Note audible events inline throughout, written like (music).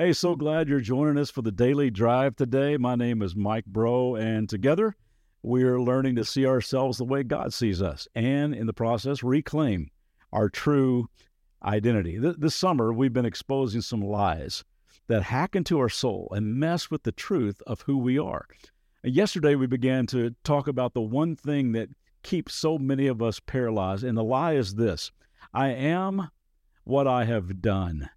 Hey, so glad you're joining us for the daily drive today. My name is Mike Bro, and together we're learning to see ourselves the way God sees us and in the process reclaim our true identity. This summer, we've been exposing some lies that hack into our soul and mess with the truth of who we are. Yesterday, we began to talk about the one thing that keeps so many of us paralyzed, and the lie is this I am what I have done.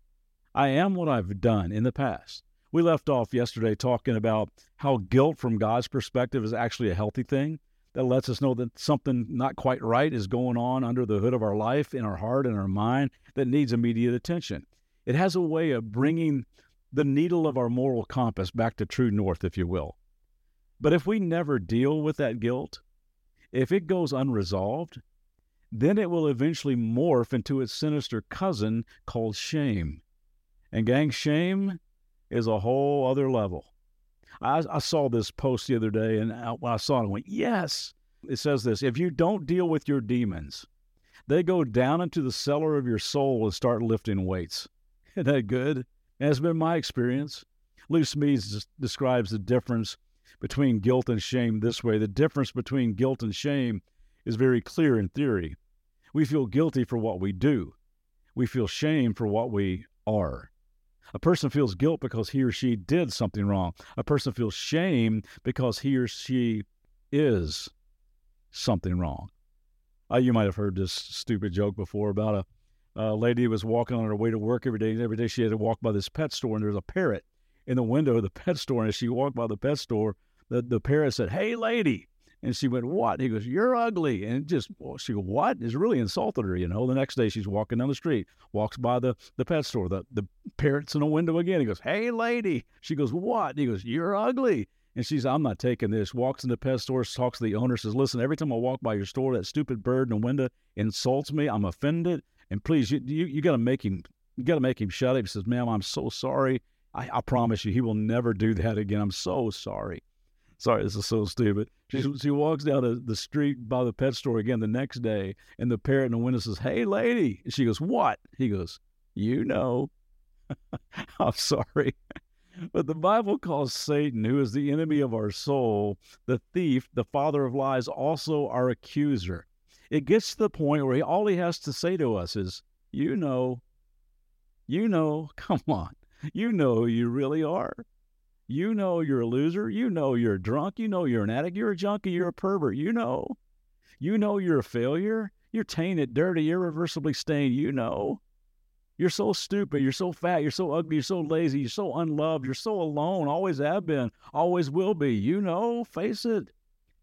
I am what I've done in the past. We left off yesterday talking about how guilt from God's perspective is actually a healthy thing that lets us know that something not quite right is going on under the hood of our life, in our heart, and our mind that needs immediate attention. It has a way of bringing the needle of our moral compass back to true north, if you will. But if we never deal with that guilt, if it goes unresolved, then it will eventually morph into its sinister cousin called shame. And gang, shame is a whole other level. I, I saw this post the other day, and I, I saw it, I went, yes. It says this If you don't deal with your demons, they go down into the cellar of your soul and start lifting weights. (laughs) Isn't that good? It's been my experience. Lou Smedes describes the difference between guilt and shame this way the difference between guilt and shame is very clear in theory. We feel guilty for what we do, we feel shame for what we are. A person feels guilt because he or she did something wrong. A person feels shame because he or she is something wrong. Uh, you might have heard this stupid joke before about a, a lady who was walking on her way to work every day. And every day she had to walk by this pet store, and there's a parrot in the window of the (laughs) pet store. And as she walked by the pet store, the, the parrot said, Hey, lady. And she went, What? He goes, You're ugly. And just, she goes, What? It's really insulted her, you know. The next day she's walking down the street, walks by the, the pet store. The, the parrot's in the window again. He goes, Hey, lady. She goes, What? He goes, You're ugly. And she's, I'm not taking this. Walks in the pet store, talks to the owner, says, Listen, every time I walk by your store, that stupid bird in the window insults me. I'm offended. And please, you, you, you got to make him, you got to make him shut up. He says, Ma'am, I'm so sorry. I, I promise you, he will never do that again. I'm so sorry. Sorry, this is so stupid. She, she walks down the, the street by the pet store again the next day, and the parrot in the window says, Hey, lady. And she goes, What? He goes, You know. (laughs) I'm sorry. But the Bible calls Satan, who is the enemy of our soul, the thief, the father of lies, also our accuser. It gets to the point where he, all he has to say to us is, You know, you know, come on, you know who you really are. You know you're a loser. You know you're drunk. You know you're an addict. You're a junkie. You're a pervert. You know. You know you're a failure. You're tainted, dirty, irreversibly stained. You know. You're so stupid. You're so fat. You're so ugly. You're so lazy. You're so unloved. You're so alone. Always have been. Always will be. You know. Face it.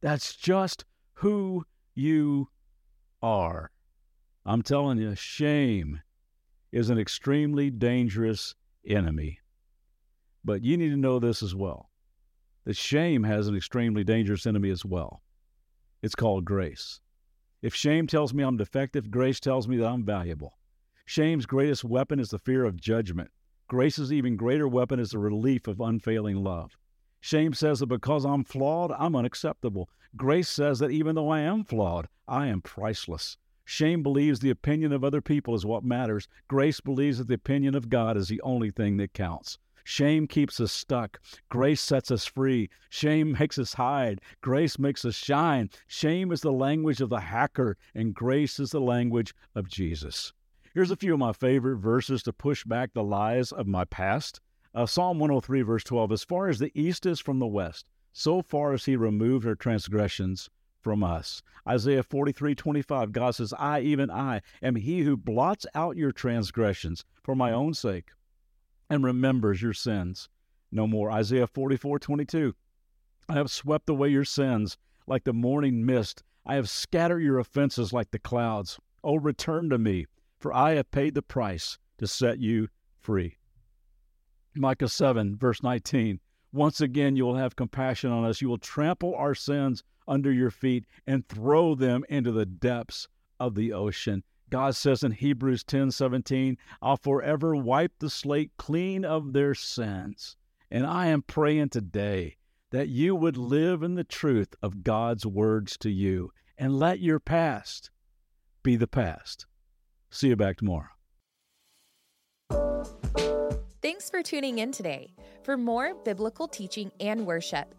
That's just who you are. I'm telling you, shame is an extremely dangerous enemy. But you need to know this as well that shame has an extremely dangerous enemy as well. It's called grace. If shame tells me I'm defective, grace tells me that I'm valuable. Shame's greatest weapon is the fear of judgment. Grace's even greater weapon is the relief of unfailing love. Shame says that because I'm flawed, I'm unacceptable. Grace says that even though I am flawed, I am priceless. Shame believes the opinion of other people is what matters. Grace believes that the opinion of God is the only thing that counts. Shame keeps us stuck. Grace sets us free. Shame makes us hide. Grace makes us shine. Shame is the language of the hacker, and grace is the language of Jesus. Here's a few of my favorite verses to push back the lies of my past. Uh, Psalm 103, verse 12 As far as the east is from the west, so far as he removed our transgressions from us. Isaiah 43, 25, God says, I, even I, am he who blots out your transgressions for my own sake and remembers your sins no more. Isaiah 44 22. I have swept away your sins like the morning mist. I have scattered your offenses like the clouds. Oh, return to me, for I have paid the price to set you free. Micah 7, verse 19. Once again, you will have compassion on us. You will trample our sins under your feet and throw them into the depths of the ocean. God says in Hebrews 10 17, I'll forever wipe the slate clean of their sins. And I am praying today that you would live in the truth of God's words to you and let your past be the past. See you back tomorrow. Thanks for tuning in today. For more biblical teaching and worship,